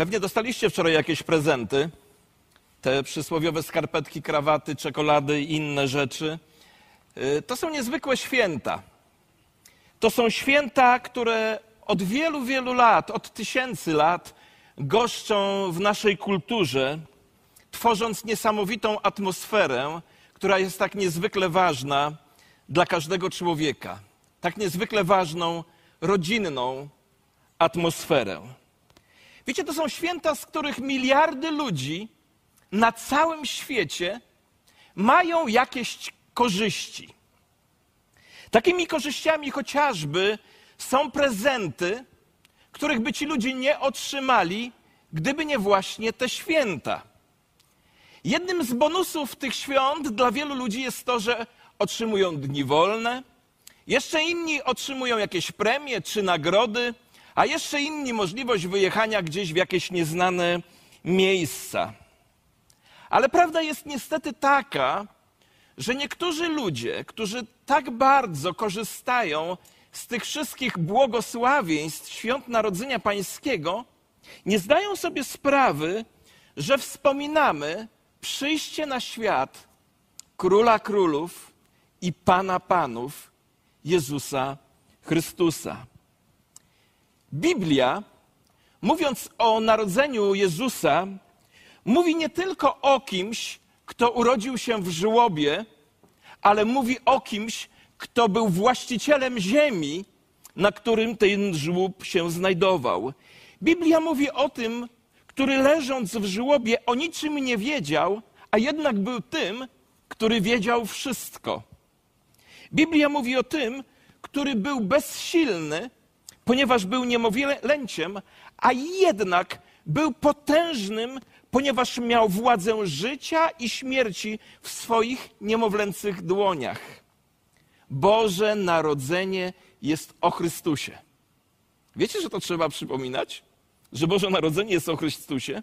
Pewnie dostaliście wczoraj jakieś prezenty. Te przysłowiowe skarpetki, krawaty, czekolady i inne rzeczy. Y, To są niezwykłe święta. To są święta, które od wielu, wielu lat, od tysięcy lat goszczą w naszej kulturze, tworząc niesamowitą atmosferę, która jest tak niezwykle ważna dla każdego człowieka. Tak niezwykle ważną, rodzinną atmosferę. Wiecie, to są święta, z których miliardy ludzi na całym świecie mają jakieś korzyści. Takimi korzyściami chociażby są prezenty, których by ci ludzie nie otrzymali, gdyby nie właśnie te święta. Jednym z bonusów tych świąt dla wielu ludzi jest to, że otrzymują dni wolne, jeszcze inni otrzymują jakieś premie czy nagrody, a jeszcze inni możliwość wyjechania gdzieś w jakieś nieznane miejsca. Ale prawda jest niestety taka, że niektórzy ludzie, którzy tak bardzo korzystają z tych wszystkich błogosławieństw świąt Narodzenia Pańskiego, nie zdają sobie sprawy, że wspominamy przyjście na świat Króla Królów i Pana Panów, Jezusa Chrystusa. Biblia, mówiąc o narodzeniu Jezusa, mówi nie tylko o kimś, kto urodził się w żłobie, ale mówi o kimś, kto był właścicielem ziemi, na którym ten żłób się znajdował. Biblia mówi o tym, który leżąc w żłobie o niczym nie wiedział, a jednak był tym, który wiedział wszystko. Biblia mówi o tym, który był bezsilny, ponieważ był niemowlęciem, a jednak był potężnym, ponieważ miał władzę życia i śmierci w swoich niemowlęcych dłoniach. Boże Narodzenie jest o Chrystusie. Wiecie, że to trzeba przypominać? Że Boże Narodzenie jest o Chrystusie?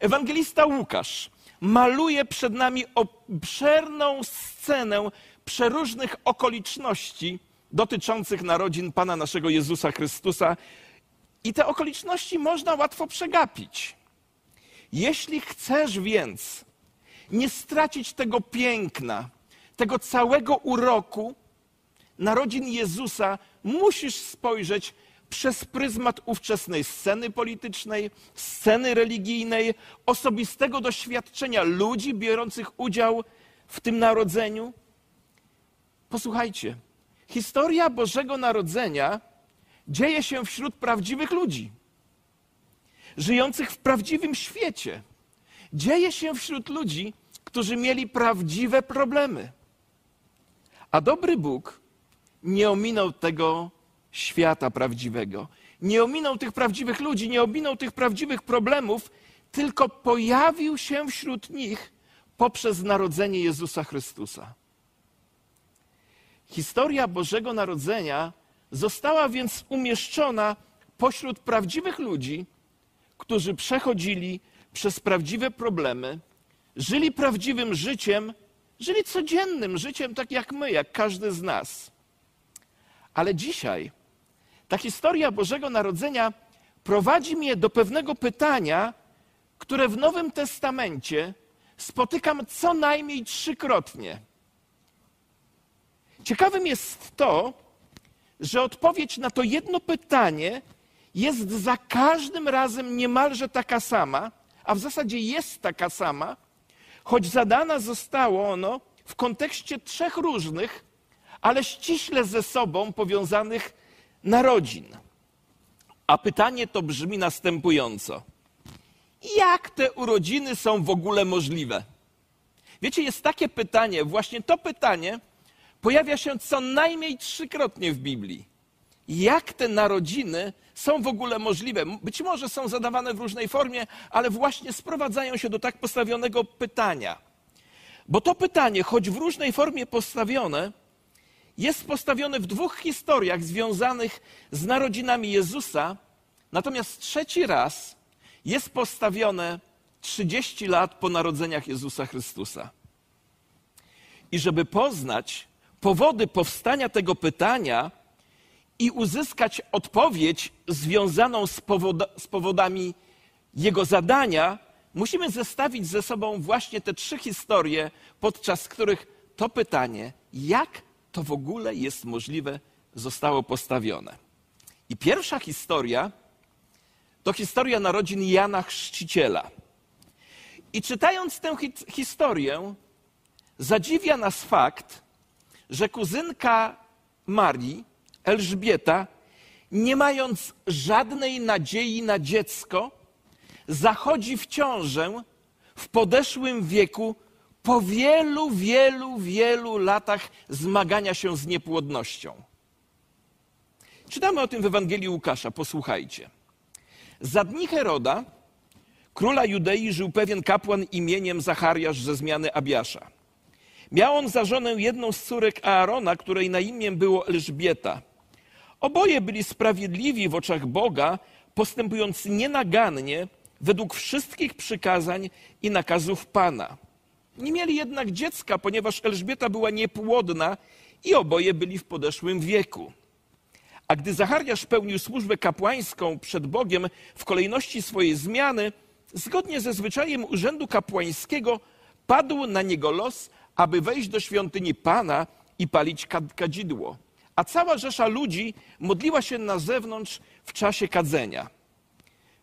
Ewangelista Łukasz maluje przed nami obszerną scenę przeróżnych okoliczności dotyczących narodzin Pana naszego Jezusa Chrystusa. I te okoliczności można łatwo przegapić. Jeśli chcesz więc nie stracić tego piękna, tego całego uroku narodzin Jezusa, musisz spojrzeć przez pryzmat ówczesnej sceny politycznej, sceny religijnej, osobistego doświadczenia ludzi biorących udział w tym narodzeniu. Posłuchajcie, historia Bożego Narodzenia dzieje się wśród prawdziwych ludzi, żyjących w prawdziwym świecie. Dzieje się wśród ludzi, którzy mieli prawdziwe problemy. A dobry Bóg nie ominął tego świata prawdziwego. Nie ominął tych prawdziwych ludzi, nie ominął tych prawdziwych problemów, tylko pojawił się wśród nich poprzez narodzenie Jezusa Chrystusa. Historia Bożego Narodzenia została więc umieszczona pośród prawdziwych ludzi, którzy przechodzili przez prawdziwe problemy, żyli prawdziwym życiem, żyli codziennym życiem, tak jak my, jak każdy z nas. Ale dzisiaj ta historia Bożego Narodzenia prowadzi mnie do pewnego pytania, które w Nowym Testamencie spotykam co najmniej trzykrotnie. Ciekawym jest to, że odpowiedź na to jedno pytanie jest za każdym razem niemalże taka sama, a w zasadzie jest taka sama, choć zadana zostało ono w kontekście trzech różnych, ale ściśle ze sobą powiązanych narodzin. A pytanie to brzmi następująco: jak te urodziny są w ogóle możliwe? Wiecie, jest takie pytanie, właśnie to pytanie pojawia się co najmniej trzykrotnie w Biblii. Jak te narodziny są w ogóle możliwe? Być może są zadawane w różnej formie, ale właśnie sprowadzają się do tak postawionego pytania. Bo to pytanie, choć w różnej formie postawione, jest postawione w dwóch historiach związanych z narodzinami Jezusa, natomiast trzeci raz jest postawione 30 lat po narodzeniach Jezusa Chrystusa. I żeby poznać powody powstania tego pytania i uzyskać odpowiedź związaną z, z powodami jego zadania, musimy zestawić ze sobą właśnie te trzy historie, podczas których to pytanie, jak to w ogóle jest możliwe, zostało postawione. I pierwsza historia to historia narodzin Jana Chrzciciela. I czytając tę hi historię, zadziwia nas fakt, że kuzynka Marii, Elżbieta, nie mając żadnej nadziei na dziecko, zachodzi w ciążę w podeszłym wieku po wielu, wielu, wielu latach zmagania się z niepłodnością. Czytamy o tym w Ewangelii Łukasza, posłuchajcie. Za dni Heroda, króla Judei, żył pewien kapłan imieniem Zachariasz ze zmiany Abiasza. Miał on za żonę jedną z córek Aarona, której na imię było Elżbieta. Oboje byli sprawiedliwi w oczach Boga, postępując nienagannie według wszystkich przykazań i nakazów Pana. Nie mieli jednak dziecka, ponieważ Elżbieta była niepłodna i oboje byli w podeszłym wieku. A gdy Zachariasz pełnił służbę kapłańską przed Bogiem w kolejności swojej zmiany, zgodnie ze zwyczajem urzędu kapłańskiego, padł na niego los, aby wejść do świątyni Pana i palić kadzidło. A cała rzesza ludzi modliła się na zewnątrz w czasie kadzenia.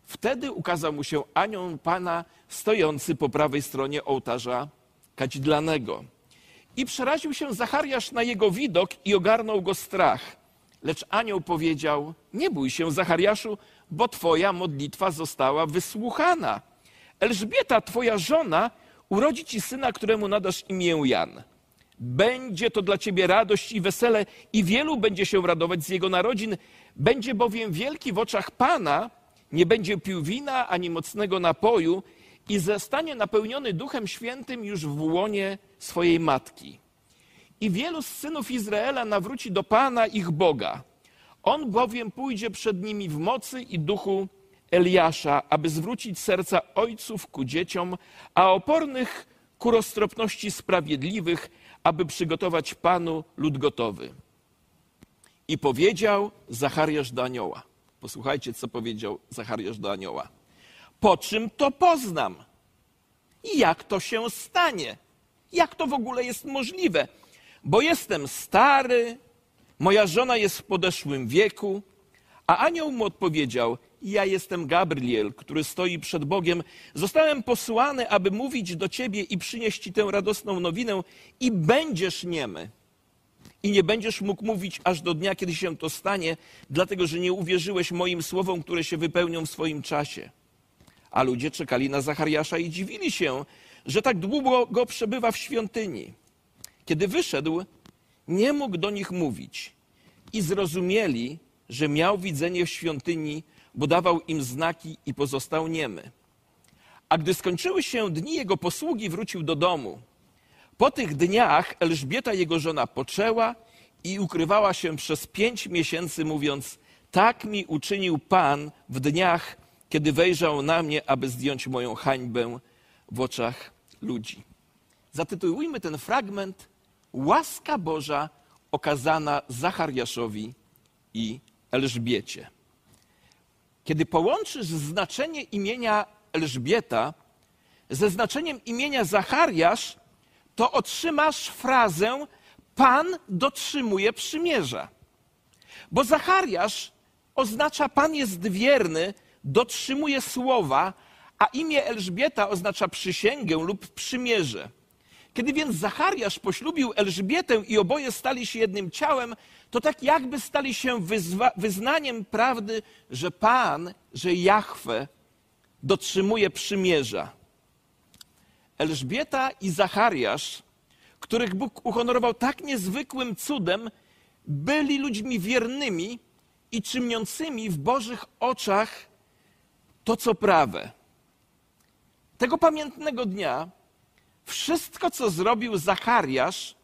Wtedy ukazał mu się anioł Pana stojący po prawej stronie ołtarza kadzidlanego. I przeraził się Zachariasz na jego widok i ogarnął go strach. Lecz anioł powiedział: Nie bój się, Zachariaszu, bo twoja modlitwa została wysłuchana. Elżbieta, twoja żona, urodzi ci syna, któremu nadasz imię Jan. Będzie to dla ciebie radość i wesele, i wielu będzie się radować z jego narodzin. Będzie bowiem wielki w oczach Pana, nie będzie pił wina ani mocnego napoju i zostanie napełniony Duchem Świętym już w łonie swojej matki. I wielu z synów Izraela nawróci do Pana ich Boga. On bowiem pójdzie przed nimi w mocy i duchu Eliasza, aby zwrócić serca ojców ku dzieciom, a opornych ku roztropności sprawiedliwych, aby przygotować Panu lud gotowy. I powiedział Zachariasz do anioła. Posłuchajcie, co powiedział Zachariasz do anioła. Po czym to poznam? I jak to się stanie? Jak to w ogóle jest możliwe? bo jestem stary, moja żona jest w podeszłym wieku. A anioł mu odpowiedział: Ja jestem Gabriel, który stoi przed Bogiem. Zostałem posłany, aby mówić do ciebie i przynieść ci tę radosną nowinę, i będziesz niemy. I nie będziesz mógł mówić aż do dnia, kiedy się to stanie, dlatego że nie uwierzyłeś moim słowom, które się wypełnią w swoim czasie. A ludzie czekali na Zachariasza i dziwili się, że tak długo go przebywa w świątyni. Kiedy wyszedł, nie mógł do nich mówić i zrozumieli, że miał widzenie w świątyni, bo dawał im znaki i pozostał niemy. A gdy skończyły się dni jego posługi, wrócił do domu. Po tych dniach Elżbieta, jego żona, poczęła i ukrywała się przez pięć miesięcy, mówiąc: Tak mi uczynił Pan w dniach, kiedy wejrzał na mnie, aby zdjąć moją hańbę w oczach ludzi. Zatytułujmy ten fragment łaska Boża okazana Zachariaszowi i Elżbiecie. Kiedy połączysz znaczenie imienia Elżbieta ze znaczeniem imienia Zachariasz, to otrzymasz frazę Pan dotrzymuje przymierza. Bo Zachariasz oznacza Pan jest wierny, dotrzymuje słowa, a imię Elżbieta oznacza przysięgę lub przymierze. Kiedy więc Zachariasz poślubił Elżbietę i oboje stali się jednym ciałem, to tak jakby stali się wyznaniem prawdy, że Pan, że Jahwe dotrzymuje przymierza. Elżbieta i Zachariasz, których Bóg uhonorował tak niezwykłym cudem, byli ludźmi wiernymi i czyniącymi w Bożych oczach to, co prawe. Tego pamiętnego dnia wszystko, co zrobił Zachariasz,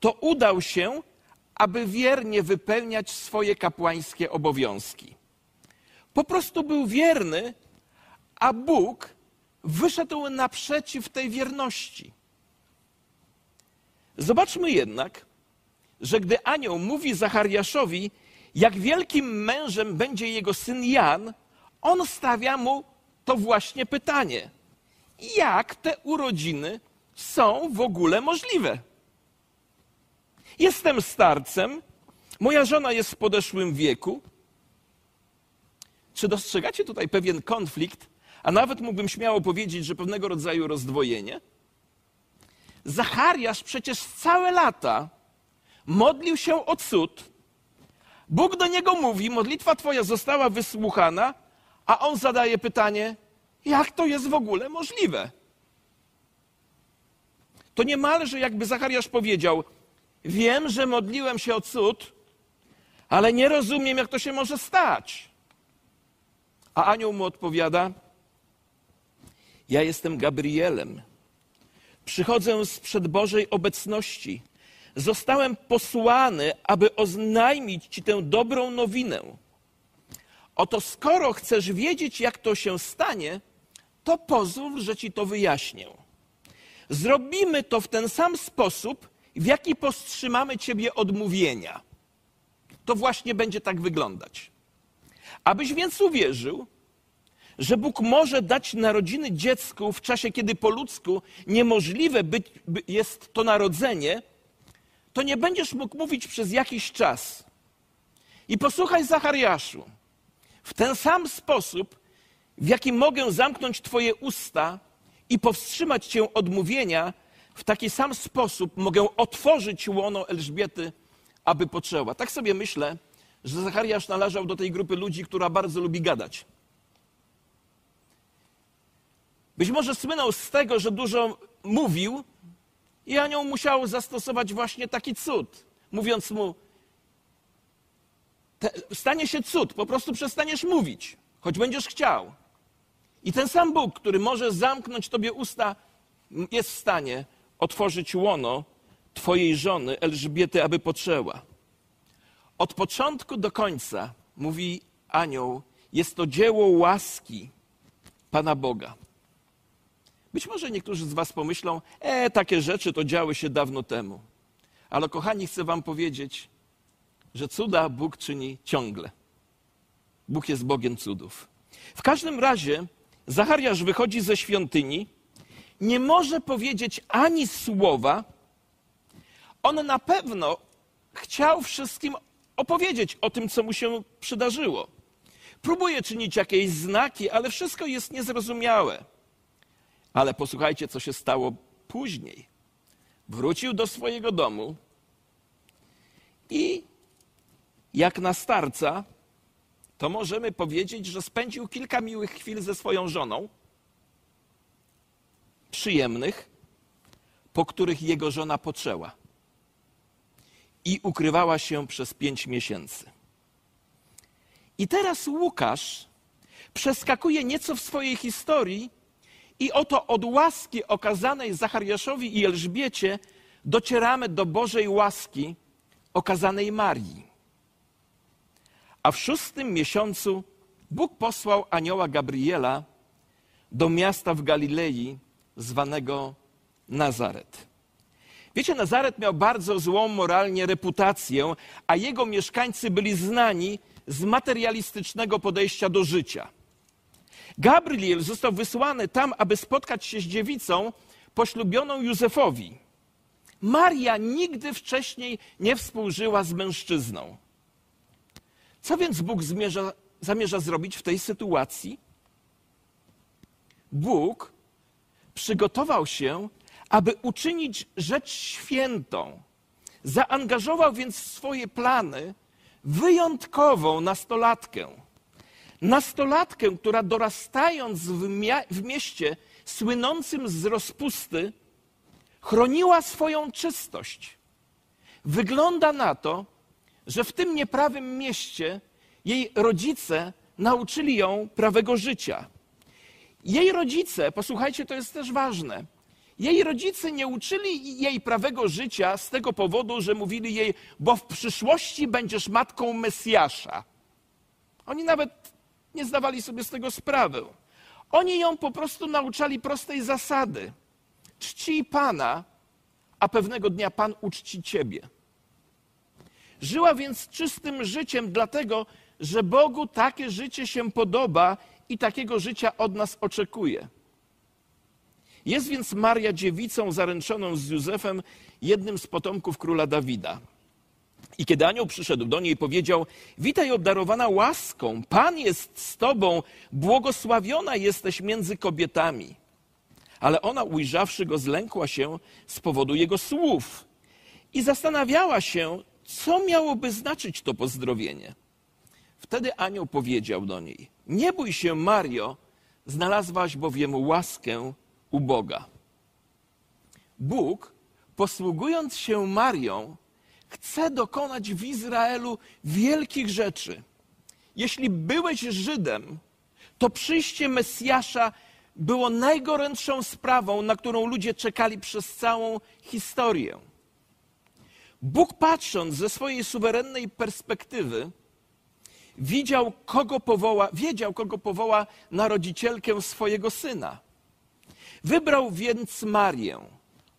to udał się, aby wiernie wypełniać swoje kapłańskie obowiązki. Po prostu był wierny, a Bóg wyszedł naprzeciw tej wierności. Zobaczmy jednak, że gdy anioł mówi Zachariaszowi, jak wielkim mężem będzie jego syn Jan, on stawia mu to właśnie pytanie: jak te urodziny są w ogóle możliwe? Jestem starcem, moja żona jest w podeszłym wieku. Czy dostrzegacie tutaj pewien konflikt, a nawet mógłbym śmiało powiedzieć, że pewnego rodzaju rozdwojenie? Zachariasz przecież całe lata modlił się o cud. Bóg do niego mówi: Modlitwa twoja została wysłuchana, a on zadaje pytanie: Jak to jest w ogóle możliwe? To niemalże jakby Zachariasz powiedział: Wiem, że modliłem się o cud, ale nie rozumiem, jak to się może stać. A anioł mu odpowiada: Ja jestem Gabrielem. Przychodzę sprzed Bożej obecności. Zostałem posłany, aby oznajmić Ci tę dobrą nowinę. Oto skoro chcesz wiedzieć, jak to się stanie, to pozwól, że Ci to wyjaśnię. Zrobimy to w ten sam sposób, w jaki powstrzymamy Ciebie od mówienia. To właśnie będzie tak wyglądać. Abyś więc uwierzył, że Bóg może dać narodziny dziecku w czasie, kiedy po ludzku niemożliwe być, jest to narodzenie, to nie będziesz mógł mówić przez jakiś czas. I posłuchaj, Zachariaszu, w ten sam sposób, w jaki mogę zamknąć Twoje usta i powstrzymać Cię od mówienia, w taki sam sposób mogę otworzyć łono Elżbiety, aby poczęła. Tak sobie myślę, że Zachariasz należał do tej grupy ludzi, która bardzo lubi gadać. Być może słynął z tego, że dużo mówił i anioł musiał zastosować właśnie taki cud, mówiąc mu, stanie się cud, po prostu przestaniesz mówić, choć będziesz chciał. I ten sam Bóg, który może zamknąć tobie usta, jest w stanie otworzyć łono twojej żony Elżbiety, aby poczęła. Od początku do końca, mówi anioł, jest to dzieło łaski Pana Boga. Być może niektórzy z Was pomyślą, e, takie rzeczy to działy się dawno temu. Ale kochani, chcę Wam powiedzieć, że cuda Bóg czyni ciągle. Bóg jest Bogiem cudów. W każdym razie Zachariasz wychodzi ze świątyni, nie może powiedzieć ani słowa. On na pewno chciał wszystkim opowiedzieć o tym, co mu się przydarzyło. Próbuje czynić jakieś znaki, ale wszystko jest niezrozumiałe. Ale posłuchajcie, co się stało później. Wrócił do swojego domu i jak na starca, to możemy powiedzieć, że spędził kilka miłych chwil ze swoją żoną, przyjemnych, po których jego żona poczęła i ukrywała się przez pięć miesięcy. I teraz Łukasz przeskakuje nieco w swojej historii i oto od łaski okazanej Zachariaszowi i Elżbiecie docieramy do Bożej łaski okazanej Marii. A w szóstym miesiącu Bóg posłał anioła Gabriela do miasta w Galilei zwanego Nazaret. Wiecie, Nazaret miał bardzo złą moralnie reputację, a jego mieszkańcy byli znani z materialistycznego podejścia do życia. Gabriel został wysłany tam, aby spotkać się z dziewicą poślubioną Józefowi. Maria nigdy wcześniej nie współżyła z mężczyzną. Co więc Bóg zmierza, zamierza zrobić w tej sytuacji? Bóg przygotował się, aby uczynić rzecz świętą. Zaangażował więc w swoje plany wyjątkową nastolatkę nastolatkę, która dorastając w, mia- w mieście słynącym z rozpusty, chroniła swoją czystość. Wygląda na to, że w tym nieprawym mieście jej rodzice nauczyli ją prawego życia. Jej rodzice, posłuchajcie, to jest też ważne. Jej rodzice nie uczyli jej prawego życia z tego powodu, że mówili jej, bo w przyszłości będziesz matką Mesjasza. Oni nawet nie zdawali sobie z tego sprawy. Oni ją po prostu nauczali prostej zasady. Czcij Pana, a pewnego dnia Pan uczci Ciebie. Żyła więc czystym życiem, dlatego że Bogu takie życie się podoba i takiego życia od nas oczekuje. Jest więc Maria dziewicą zaręczoną z Józefem, jednym z potomków króla Dawida. I kiedy anioł przyszedł do niej, powiedział: Witaj, obdarowana łaską, Pan jest z tobą, błogosławiona jesteś między kobietami. Ale ona, ujrzawszy go, zlękła się z powodu jego słów i zastanawiała się, co miałoby znaczyć to pozdrowienie. Wtedy anioł powiedział do niej: Nie bój się, Mario, znalazłaś bowiem łaskę u Boga. Bóg, posługując się Marią, chce dokonać w Izraelu wielkich rzeczy. Jeśli byłeś Żydem, to przyjście Mesjasza było najgorętszą sprawą, na którą ludzie czekali przez całą historię. Bóg, patrząc ze swojej suwerennej perspektywy, widział, kogo powoła, wiedział, kogo powoła na rodzicielkę swojego syna. Wybrał więc Marię.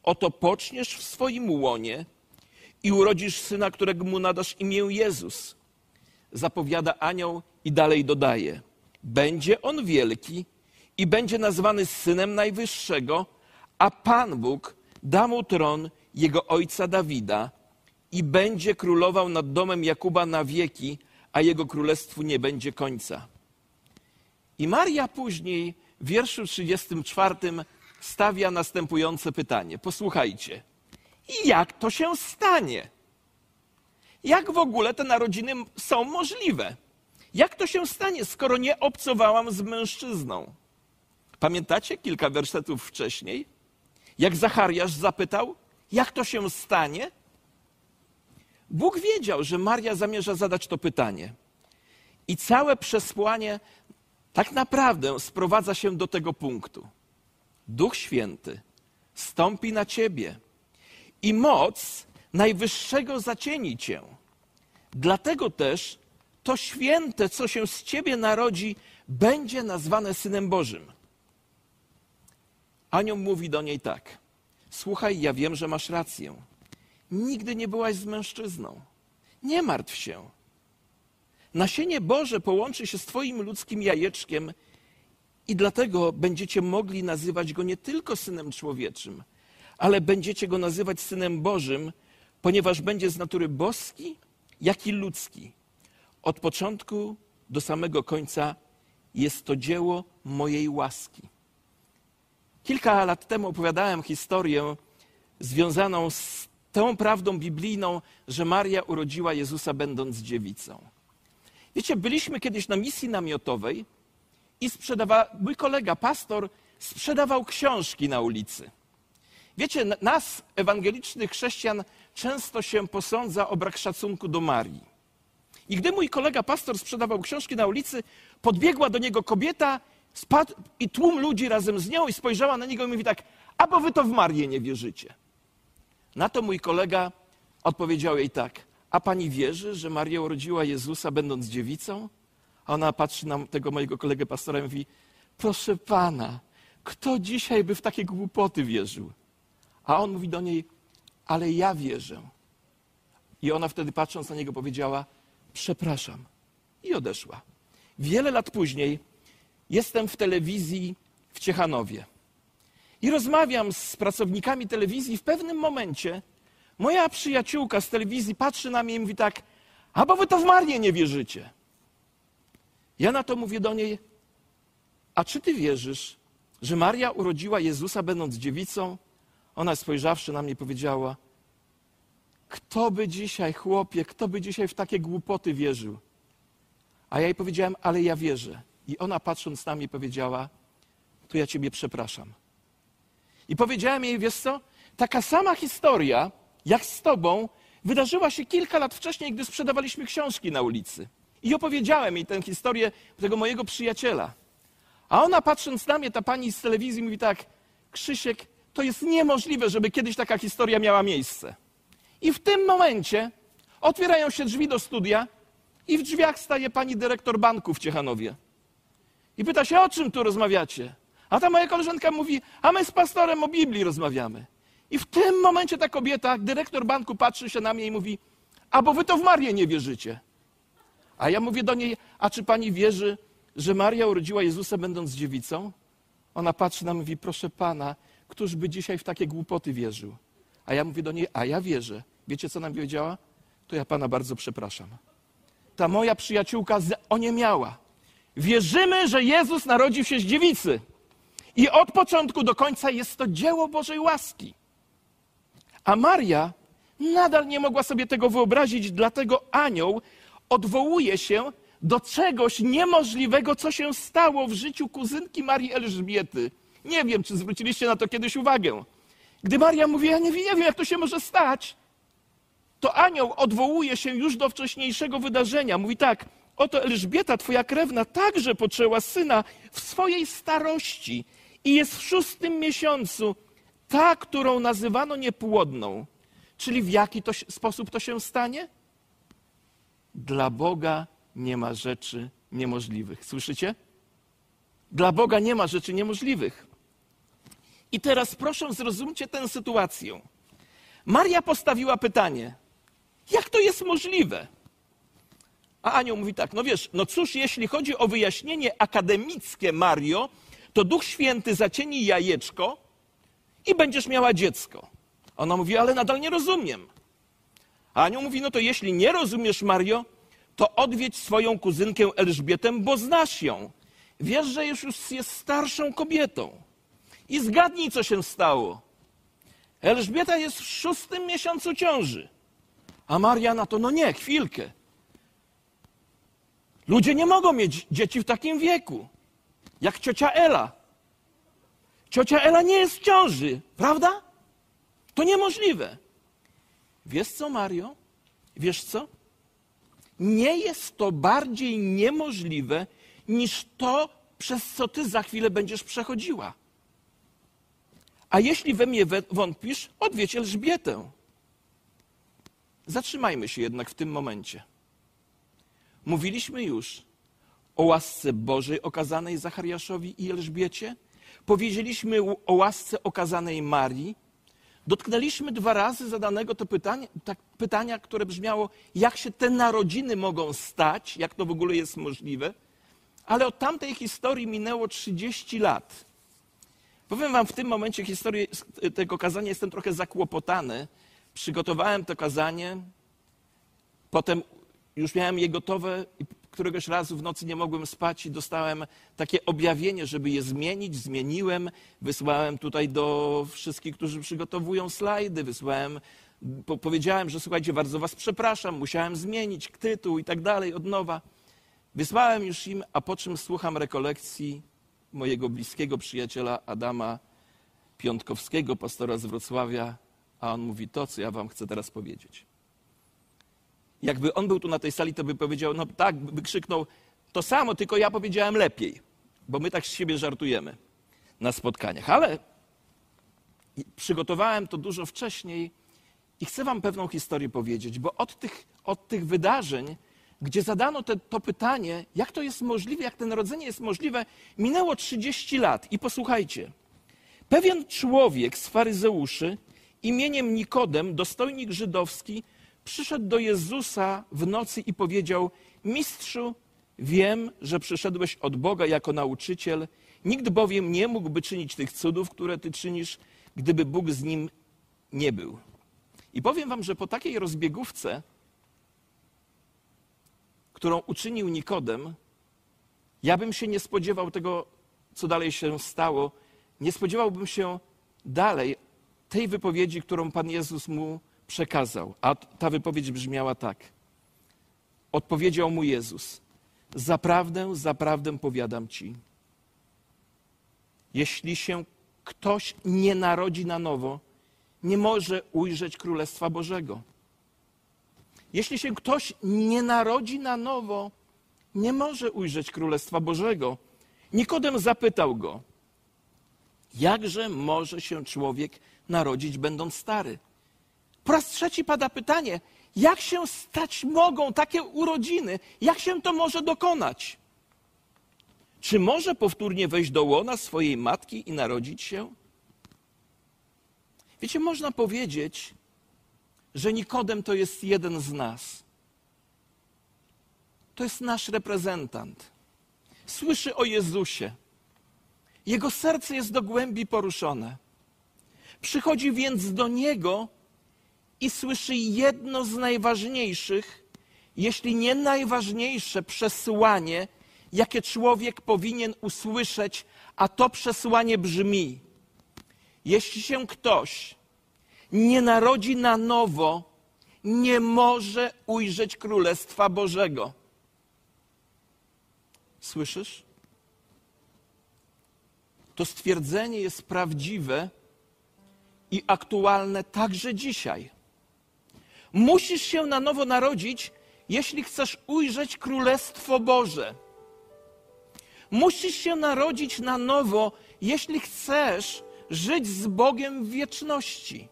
Oto poczniesz w swoim łonie i urodzisz syna, którego mu nadasz imię Jezus. Zapowiada anioł i dalej dodaje: Będzie on wielki i będzie nazwany synem Najwyższego, a Pan Bóg da mu tron jego ojca Dawida i będzie królował nad domem Jakuba na wieki, a jego królestwu nie będzie końca. I Maria później w wierszu 34 stawia następujące pytanie. Posłuchajcie. Jak to się stanie? Jak w ogóle te narodziny są możliwe? Jak to się stanie, skoro nie obcowałam z mężczyzną? Pamiętacie kilka wersetów wcześniej? Jak Zachariasz zapytał, jak to się stanie? Bóg wiedział, że Maria zamierza zadać to pytanie. I całe przesłanie tak naprawdę sprowadza się do tego punktu. Duch Święty stąpi na ciebie i moc Najwyższego zacieni cię. Dlatego też to święte, co się z ciebie narodzi, będzie nazwane Synem Bożym. Anioł mówi do niej tak: Słuchaj, ja wiem, że masz rację. Nigdy nie byłaś z mężczyzną. Nie martw się. Nasienie Boże połączy się z Twoim ludzkim jajeczkiem i dlatego będziecie mogli nazywać go nie tylko synem człowieczym, ale będziecie go nazywać synem Bożym, ponieważ będzie z natury boski, jak i ludzki. Od początku do samego końca jest to dzieło mojej łaski. Kilka lat temu opowiadałem historię związaną z tą prawdą biblijną, że Maria urodziła Jezusa będąc dziewicą. Wiecie, byliśmy kiedyś na misji namiotowej i mój kolega, pastor, sprzedawał książki na ulicy. Wiecie, nas, ewangelicznych chrześcijan, często się posądza o brak szacunku do Marii. I gdy mój kolega pastor sprzedawał książki na ulicy, podbiegła do niego kobieta spadł, i tłum ludzi razem z nią i spojrzała na niego i mówi tak, a bo wy to w Marię nie wierzycie. Na to mój kolega odpowiedział jej tak, a pani wierzy, że Maria urodziła Jezusa będąc dziewicą? A ona patrzy na tego mojego kolegę pastora i mówi, proszę pana, kto dzisiaj by w takie głupoty wierzył? A on mówi do niej, ale ja wierzę. I ona wtedy patrząc na niego powiedziała, przepraszam. I odeszła. Wiele lat później jestem w telewizji w Ciechanowie. I rozmawiam z pracownikami telewizji. W pewnym momencie moja przyjaciółka z telewizji patrzy na mnie i mówi tak, a bo wy to w Marię nie wierzycie. Ja na to mówię do niej, a czy ty wierzysz, że Maria urodziła Jezusa będąc dziewicą? Ona spojrzawszy na mnie powiedziała, kto by dzisiaj, chłopie, kto by dzisiaj w takie głupoty wierzył? A ja jej powiedziałem, ale ja wierzę. I ona patrząc na mnie powiedziała, to ja ciebie przepraszam. I powiedziałem jej, wiesz co, taka sama historia, jak z tobą, wydarzyła się kilka lat wcześniej, gdy sprzedawaliśmy książki na ulicy. I opowiedziałem jej tę historię tego mojego przyjaciela. A ona patrząc na mnie, ta pani z telewizji mówi tak, Krzysiek, to jest niemożliwe, żeby kiedyś taka historia miała miejsce. I w tym momencie otwierają się drzwi do studia i w drzwiach staje pani dyrektor banku w Ciechanowie. I pyta się, o czym tu rozmawiacie? A ta moja koleżanka mówi, a my z pastorem o Biblii rozmawiamy. I w tym momencie ta kobieta, dyrektor banku, patrzy się na mnie i mówi, a bo wy to w Marię nie wierzycie. A ja mówię do niej, a czy pani wierzy, że Maria urodziła Jezusa będąc dziewicą? Ona patrzy na mnie i mówi, proszę pana, któż by dzisiaj w takie głupoty wierzył? A ja mówię do niej, a ja wierzę. Wiecie, co nam powiedziała? To ja pana bardzo przepraszam. Ta moja przyjaciółka oniemiała. Wierzymy, że Jezus narodził się z dziewicy. I od początku do końca jest to dzieło Bożej łaski. A Maria nadal nie mogła sobie tego wyobrazić, dlatego anioł odwołuje się do czegoś niemożliwego, co się stało w życiu kuzynki Marii Elżbiety. Nie wiem, czy zwróciliście na to kiedyś uwagę. Gdy Maria mówi, ja nie wiem, jak to się może stać, to anioł odwołuje się już do wcześniejszego wydarzenia. Mówi tak, oto Elżbieta, twoja krewna, także poczęła syna w swojej starości i jest w szóstym miesiącu, ta, którą nazywano niepłodną. Czyli w jaki to, sposób to się stanie? Dla Boga nie ma rzeczy niemożliwych. Słyszycie? Dla Boga nie ma rzeczy niemożliwych. I teraz proszę zrozumcie tę sytuację. Maria postawiła pytanie: jak to jest możliwe? A Anioł mówi tak: No wiesz, no cóż, jeśli chodzi o wyjaśnienie akademickie, Mario, to Duch Święty zacieni jajeczko i będziesz miała dziecko. Ona mówi: Ale nadal nie rozumiem. A Anioł mówi: No to jeśli nie rozumiesz, Mario, to odwiedź swoją kuzynkę Elżbietę, bo znasz ją. Wiesz, że już jest starszą kobietą. I zgadnij, co się stało. Elżbieta jest w szóstym miesiącu ciąży. A Maria na to, no nie, chwilkę. Ludzie nie mogą mieć dzieci w takim wieku. Jak ciocia Ela. Ciocia Ela nie jest w ciąży, prawda? To niemożliwe. Wiesz co, Mario? Wiesz co? Nie jest to bardziej niemożliwe niż to, przez co ty za chwilę będziesz przechodziła. A jeśli we mnie wątpisz, odwiedź Elżbietę. Zatrzymajmy się jednak w tym momencie. Mówiliśmy już o łasce Bożej okazanej Zachariaszowi i Elżbiecie. Powiedzieliśmy o łasce okazanej Marii. Dotknęliśmy dwa razy zadanego to pytanie, tak, pytania, które brzmiało, jak się te narodziny mogą stać, jak to w ogóle jest możliwe. Ale od tamtej historii minęło 30 lat. Powiem wam, w tym momencie historii tego kazania jestem trochę zakłopotany. Przygotowałem to kazanie, potem już miałem je gotowe i któregoś razu w nocy nie mogłem spać i dostałem takie objawienie, żeby je zmienić. Zmieniłem, wysłałem tutaj do wszystkich, którzy przygotowują slajdy, wysłałem, po, powiedziałem, że słuchajcie, bardzo was przepraszam, musiałem zmienić tytuł i tak dalej od nowa. Wysłałem już im, a po czym słucham rekolekcji mojego bliskiego przyjaciela Adama Piątkowskiego, pastora z Wrocławia, a on mówi to, co ja wam chcę teraz powiedzieć. Jakby on był tu na tej sali, to by powiedział, no tak, by krzyknął to samo, tylko ja powiedziałem lepiej, bo my tak z siebie żartujemy na spotkaniach. Ale przygotowałem to dużo wcześniej i chcę wam pewną historię powiedzieć, bo od tych, od tych wydarzeń gdzie zadano te, to pytanie, jak to jest możliwe, jak to narodzenie jest możliwe, minęło 30 lat. I posłuchajcie. Pewien człowiek z faryzeuszy imieniem Nikodem, dostojnik żydowski, przyszedł do Jezusa w nocy i powiedział: Mistrzu, wiem, że przyszedłeś od Boga jako nauczyciel. Nikt bowiem nie mógłby czynić tych cudów, które ty czynisz, gdyby Bóg z nim nie był. I powiem wam, że po takiej rozbiegówce którą uczynił Nikodem, ja bym się nie spodziewał tego, co dalej się stało. Nie spodziewałbym się dalej tej wypowiedzi, którą Pan Jezus mu przekazał. A ta wypowiedź brzmiała tak. Odpowiedział mu Jezus: Zaprawdę, zaprawdę powiadam ci, jeśli się ktoś nie narodzi na nowo, nie może ujrzeć Królestwa Bożego. Jeśli się ktoś nie narodzi na nowo, nie może ujrzeć Królestwa Bożego. Nikodem zapytał go, jakże może się człowiek narodzić, będąc stary? Po raz trzeci pada pytanie, jak się stać mogą takie urodziny? Jak się to może dokonać? Czy może powtórnie wejść do łona swojej matki i narodzić się? Wiecie, można powiedzieć, że Nikodem to jest jeden z nas. To jest nasz reprezentant. Słyszy o Jezusie. Jego serce jest do głębi poruszone. Przychodzi więc do Niego i słyszy jedno z najważniejszych, jeśli nie najważniejsze przesłanie, jakie człowiek powinien usłyszeć, a to przesłanie brzmi: Jeśli się ktoś nie narodzi na nowo, nie może ujrzeć Królestwa Bożego. Słyszysz? To stwierdzenie jest prawdziwe i aktualne także dzisiaj. Musisz się na nowo narodzić, jeśli chcesz ujrzeć Królestwo Boże. Musisz się narodzić na nowo, jeśli chcesz żyć z Bogiem w wieczności.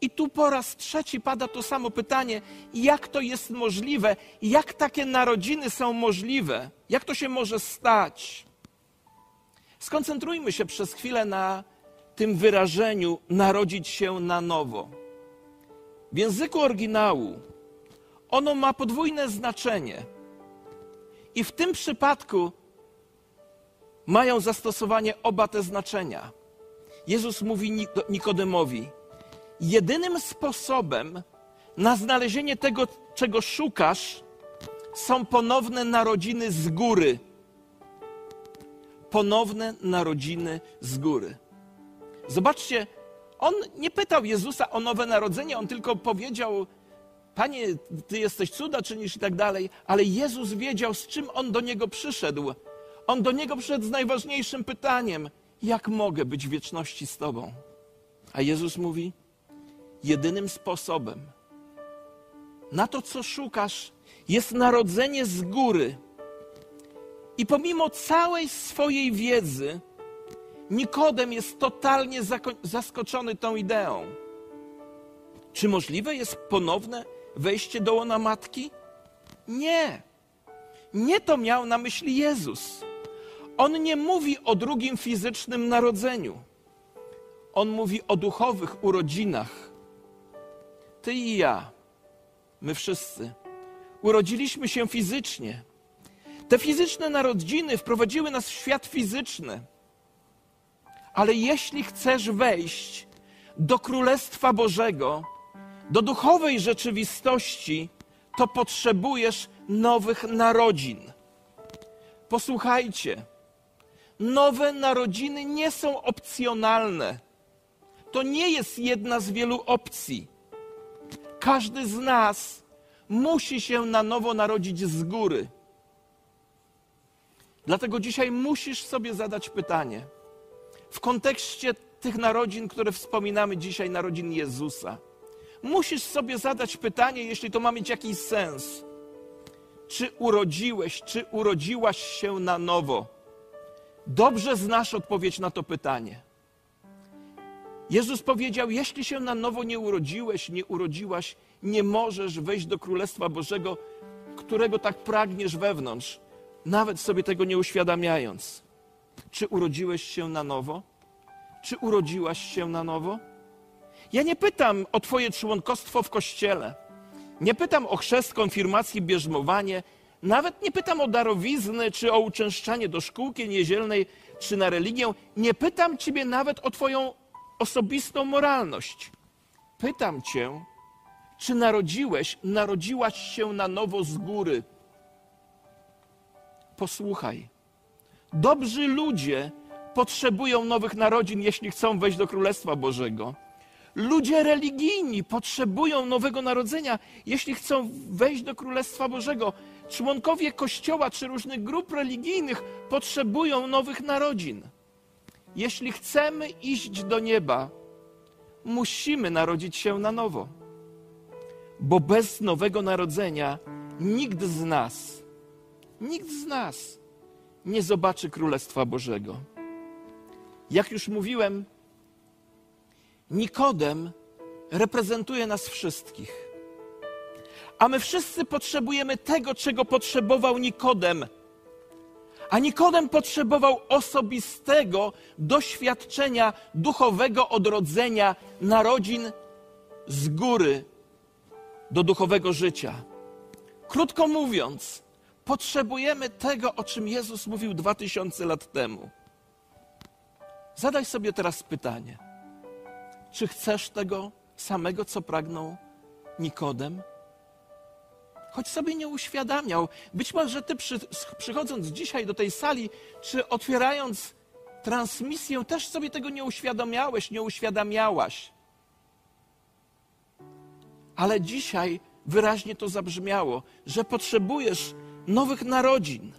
I tu po raz trzeci pada to samo pytanie: jak to jest możliwe? Jak takie narodziny są możliwe? Jak to się może stać? Skoncentrujmy się przez chwilę na tym wyrażeniu narodzić się na nowo. W języku oryginału ono ma podwójne znaczenie. I w tym przypadku mają zastosowanie oba te znaczenia. Jezus mówi Nikodemowi: Jedynym sposobem na znalezienie tego, czego szukasz, są ponowne narodziny z góry. Ponowne narodziny z góry. Zobaczcie, on nie pytał Jezusa o nowe narodzenie, on tylko powiedział: Panie, ty jesteś cuda czynisz i tak dalej, ale Jezus wiedział, z czym on do niego przyszedł. On do niego przyszedł z najważniejszym pytaniem: Jak mogę być w wieczności z Tobą? A Jezus mówi: Jedynym sposobem na to, co szukasz, jest narodzenie z góry. I pomimo całej swojej wiedzy, Nikodem jest totalnie zaskoczony tą ideą. Czy możliwe jest ponowne wejście do łona matki? Nie. Nie to miał na myśli Jezus. On nie mówi o drugim fizycznym narodzeniu. On mówi o duchowych urodzinach. Ty i ja, my wszyscy, urodziliśmy się fizycznie. Te fizyczne narodziny wprowadziły nas w świat fizyczny. Ale jeśli chcesz wejść do Królestwa Bożego, do duchowej rzeczywistości, to potrzebujesz nowych narodzin. Posłuchajcie, nowe narodziny nie są opcjonalne. To nie jest jedna z wielu opcji. Każdy z nas musi się na nowo narodzić z góry. Dlatego dzisiaj musisz sobie zadać pytanie w kontekście tych narodzin, które wspominamy dzisiaj, narodzin Jezusa. Musisz sobie zadać pytanie, jeśli to ma mieć jakiś sens. Czy urodziłeś, czy urodziłaś się na nowo? Dobrze znasz odpowiedź na to pytanie. Jezus powiedział: Jeśli się na nowo nie urodziłeś, nie urodziłaś, nie możesz wejść do Królestwa Bożego, którego tak pragniesz wewnątrz, nawet sobie tego nie uświadamiając. Czy urodziłeś się na nowo? Czy urodziłaś się na nowo? Ja nie pytam o Twoje członkostwo w kościele. Nie pytam o chrzest, konfirmację, bierzmowanie. Nawet nie pytam o darowizny, czy o uczęszczanie do szkółki niedzielnej, czy na religię. Nie pytam Ciebie nawet o Twoją osobistą moralność. Pytam Cię, czy narodziłeś, narodziłaś się na nowo z góry. Posłuchaj. Dobrzy ludzie potrzebują nowych narodzin, jeśli chcą wejść do Królestwa Bożego. Ludzie religijni potrzebują nowego narodzenia, jeśli chcą wejść do Królestwa Bożego. Członkowie Kościoła czy różnych grup religijnych potrzebują nowych narodzin. Jeśli chcemy iść do nieba, musimy narodzić się na nowo. Bo bez nowego narodzenia nikt z nas, nikt z nas nie zobaczy Królestwa Bożego. Jak już mówiłem, Nikodem reprezentuje nas wszystkich. A my wszyscy potrzebujemy tego, czego potrzebował Nikodem. A Nikodem potrzebował osobistego doświadczenia duchowego odrodzenia, narodzin z góry do duchowego życia. Krótko mówiąc, Potrzebujemy tego, o czym Jezus mówił dwa tysiące lat temu. Zadaj sobie teraz pytanie: czy chcesz tego samego, co pragnął Nikodem? Choć sobie nie uświadamiał. Być może ty przy, przychodząc dzisiaj do tej sali, czy otwierając transmisję, też sobie tego nie uświadamiałeś, nie uświadamiałaś. Ale dzisiaj wyraźnie to zabrzmiało, że potrzebujesz nowych narodzin.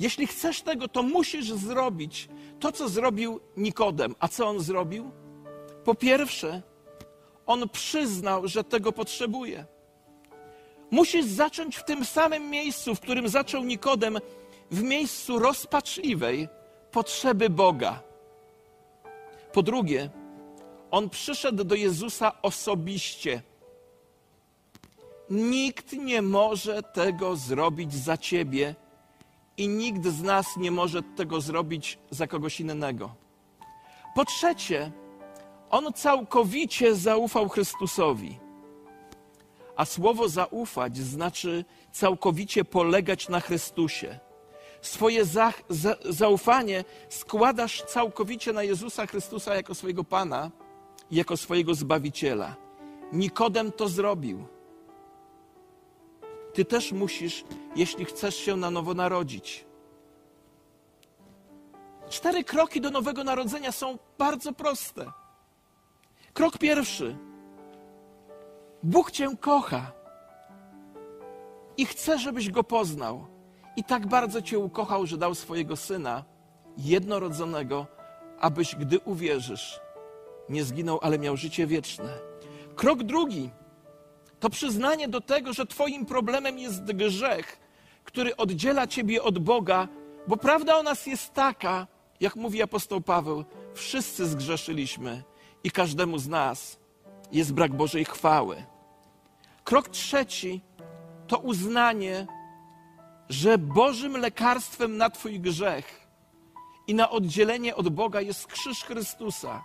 Jeśli chcesz tego, to musisz zrobić to, co zrobił Nikodem. A co on zrobił? Po pierwsze, on przyznał, że tego potrzebuje. Musisz zacząć w tym samym miejscu, w którym zaczął Nikodem, w miejscu rozpaczliwej potrzeby Boga. Po drugie, on przyszedł do Jezusa osobiście. Nikt nie może tego zrobić za ciebie i nikt z nas nie może tego zrobić za kogoś innego. Po trzecie, on całkowicie zaufał Chrystusowi. A słowo zaufać znaczy całkowicie polegać na Chrystusie. Swoje za, za, zaufanie składasz całkowicie na Jezusa Chrystusa jako swojego Pana jako swojego Zbawiciela. Nikodem to zrobił. Ty też musisz, jeśli chcesz się na nowo narodzić. Cztery kroki do nowego narodzenia są bardzo proste. Krok pierwszy. Bóg Cię kocha i chce, żebyś Go poznał. I tak bardzo Cię ukochał, że dał swojego Syna, jednorodzonego, abyś, gdy uwierzysz, nie zginął, ale miał życie wieczne. Krok drugi to przyznanie do tego, że Twoim problemem jest grzech, który oddziela Ciebie od Boga, bo prawda o nas jest taka, jak mówi apostoł Paweł, wszyscy zgrzeszyliśmy i każdemu z nas jest brak Bożej chwały. Krok trzeci to uznanie, że Bożym lekarstwem na Twój grzech i na oddzielenie od Boga jest krzyż Chrystusa.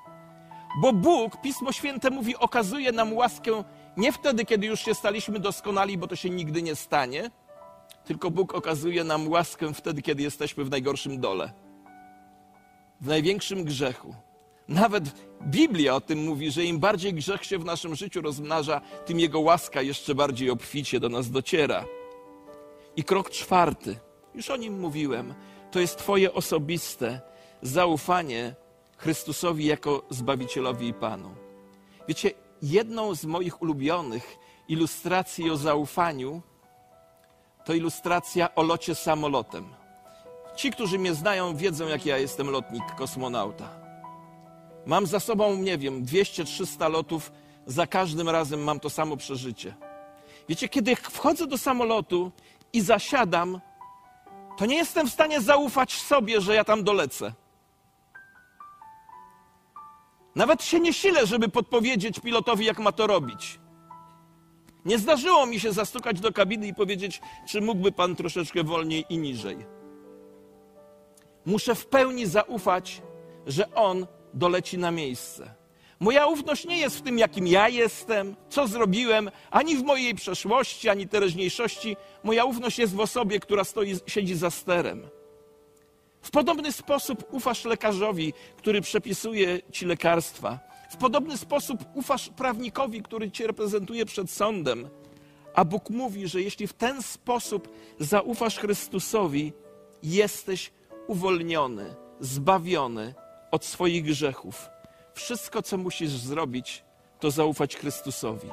Bo Bóg, Pismo Święte mówi, okazuje nam łaskę nie wtedy, kiedy już się staliśmy doskonali, bo to się nigdy nie stanie, tylko Bóg okazuje nam łaskę wtedy, kiedy jesteśmy w najgorszym dole, w największym grzechu. Nawet Biblia o tym mówi, że im bardziej grzech się w naszym życiu rozmnaża, tym jego łaska jeszcze bardziej obficie do nas dociera. I krok czwarty, już o nim mówiłem, to jest Twoje osobiste zaufanie Chrystusowi jako Zbawicielowi i Panu. Wiecie, jedną z moich ulubionych ilustracji o zaufaniu to ilustracja o locie samolotem. Ci, którzy mnie znają, wiedzą, jak ja jestem lotnik, kosmonauta. Mam za sobą, nie wiem, 200-300 lotów, za każdym razem mam to samo przeżycie. Wiecie, kiedy wchodzę do samolotu i zasiadam, to nie jestem w stanie zaufać sobie, że ja tam dolecę. Nawet się nie silę, żeby podpowiedzieć pilotowi, jak ma to robić. Nie zdarzyło mi się zastukać do kabiny i powiedzieć, czy mógłby pan troszeczkę wolniej i niżej. Muszę w pełni zaufać, że on doleci na miejsce. Moja ufność nie jest w tym, jakim ja jestem, co zrobiłem, ani w mojej przeszłości, ani teraźniejszości. Moja ufność jest w osobie, która stoi, siedzi za sterem. W podobny sposób ufasz lekarzowi, który przepisuje ci lekarstwa. W podobny sposób ufasz prawnikowi, który cię reprezentuje przed sądem. A Bóg mówi, że jeśli w ten sposób zaufasz Chrystusowi, jesteś uwolniony, zbawiony od swoich grzechów. Wszystko, co musisz zrobić, to zaufać Chrystusowi.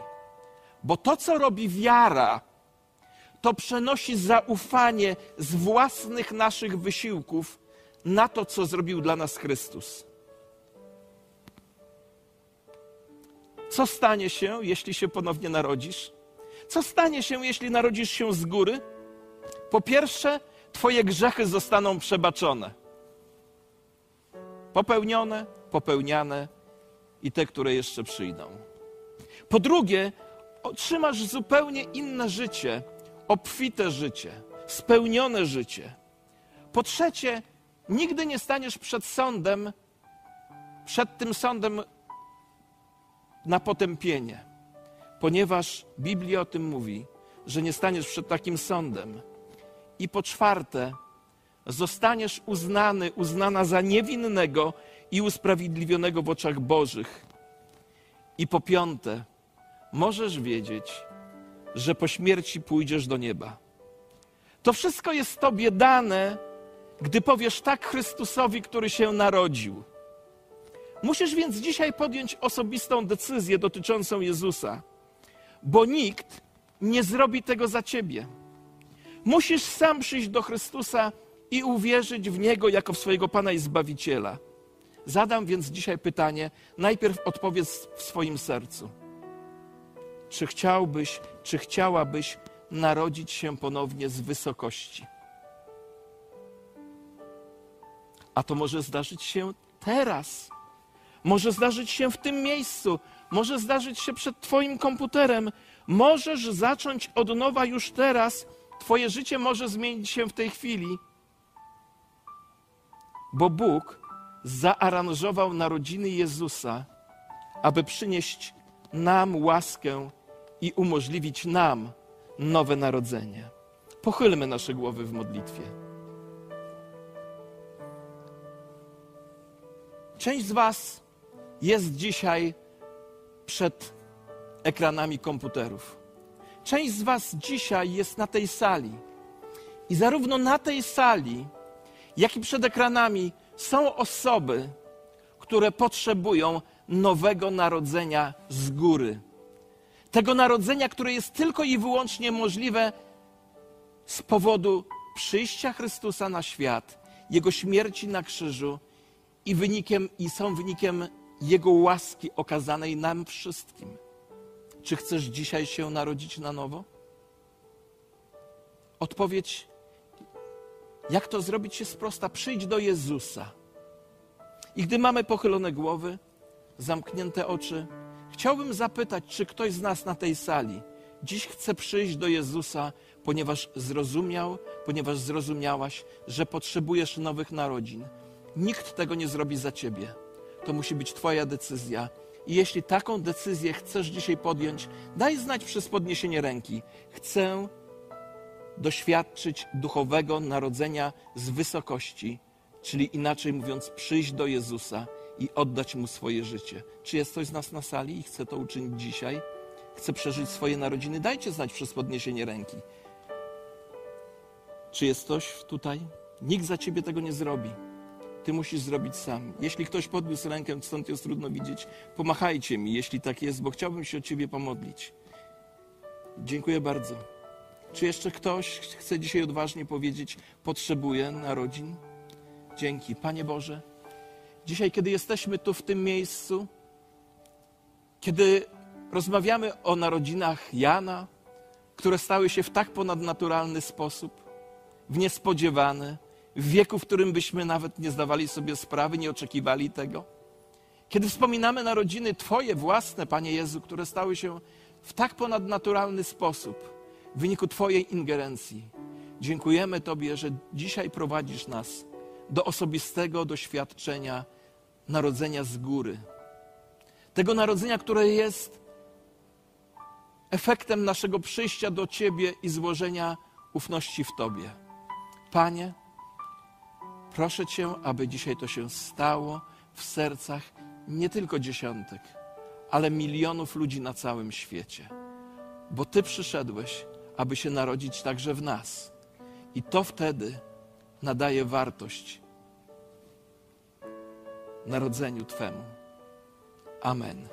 Bo to, co robi wiara, to przenosi zaufanie z własnych naszych wysiłków na to, co zrobił dla nas Chrystus. Co stanie się, jeśli się ponownie narodzisz? Co stanie się, jeśli narodzisz się z góry? Po pierwsze, Twoje grzechy zostaną przebaczone. Popełnione, popełniane i te, które jeszcze przyjdą. Po drugie, otrzymasz zupełnie inne życie, obfite życie, spełnione życie. Po trzecie, nigdy nie staniesz przed sądem, przed tym sądem na potępienie, ponieważ Biblia o tym mówi, że nie staniesz przed takim sądem, I po czwarte, zostaniesz uznany, uznana za niewinnego i usprawiedliwionego w oczach Bożych. I po piąte, możesz wiedzieć, że po śmierci pójdziesz do nieba. To wszystko jest Tobie dane, gdy powiesz tak Chrystusowi, który się narodził. Musisz więc dzisiaj podjąć osobistą decyzję dotyczącą Jezusa, bo nikt nie zrobi tego za Ciebie. Musisz sam przyjść do Chrystusa i uwierzyć w Niego jako w swojego Pana i Zbawiciela. Zadam więc dzisiaj pytanie, najpierw odpowiedz w swoim sercu. Czy chciałbyś, czy chciałabyś narodzić się ponownie z wysokości? A to może zdarzyć się teraz. Może zdarzyć się w tym miejscu. Może zdarzyć się przed Twoim komputerem. Możesz zacząć od nowa już teraz. Twoje życie może zmienić się w tej chwili. Bo Bóg zaaranżował narodziny Jezusa, aby przynieść nam łaskę i umożliwić nam nowe narodzenie. Pochylmy nasze głowy w modlitwie. Część z Was jest dzisiaj przed ekranami komputerów. Część z Was dzisiaj jest na tej sali. I zarówno na tej sali, jak i przed ekranami są osoby, które potrzebują nowego narodzenia z góry. Tego narodzenia, które jest tylko i wyłącznie możliwe z powodu przyjścia Chrystusa na świat, Jego śmierci na krzyżu i, wynikiem, i są wynikiem Jego łaski okazanej nam wszystkim. Czy chcesz dzisiaj się narodzić na nowo? Odpowiedź, jak to zrobić, jest prosta. Przyjdź do Jezusa. I gdy mamy pochylone głowy, zamknięte oczy, chciałbym zapytać, czy ktoś z nas na tej sali dziś chce przyjść do Jezusa, ponieważ zrozumiał, ponieważ zrozumiałaś, że potrzebujesz nowych narodzin. Nikt tego nie zrobi za ciebie. To musi być Twoja decyzja. I jeśli taką decyzję chcesz dzisiaj podjąć, daj znać przez podniesienie ręki. Chcę doświadczyć duchowego narodzenia z wysokości, czyli inaczej mówiąc, przyjść do Jezusa i oddać Mu swoje życie. Czy jest ktoś z nas na sali i chce to uczynić dzisiaj? Chce przeżyć swoje narodziny? Dajcie znać przez podniesienie ręki. Czy jest ktoś tutaj? Nikt za ciebie tego nie zrobi. Ty musisz zrobić sam. Jeśli ktoś podniósł rękę, stąd jest trudno widzieć, pomachajcie mi, jeśli tak jest, bo chciałbym się o ciebie pomodlić. Dziękuję bardzo. Czy jeszcze ktoś chce dzisiaj odważnie powiedzieć, potrzebuje narodzin? Dzięki. Panie Boże, dzisiaj, kiedy jesteśmy tu w tym miejscu, kiedy rozmawiamy o narodzinach Jana, które stały się w tak ponadnaturalny sposób, w niespodziewany, w wieku, w którym byśmy nawet nie zdawali sobie sprawy, nie oczekiwali tego. Kiedy wspominamy narodziny Twoje własne, Panie Jezu, które stały się w tak ponadnaturalny sposób w wyniku Twojej ingerencji, dziękujemy Tobie, że dzisiaj prowadzisz nas do osobistego doświadczenia narodzenia z góry. Tego narodzenia, które jest efektem naszego przyjścia do Ciebie i złożenia ufności w Tobie. Panie, proszę Cię, aby dzisiaj to się stało w sercach nie tylko dziesiątek, ale milionów ludzi na całym świecie. Bo Ty przyszedłeś, aby się narodzić także w nas. I to wtedy nadaje wartość narodzeniu Twemu. Amen.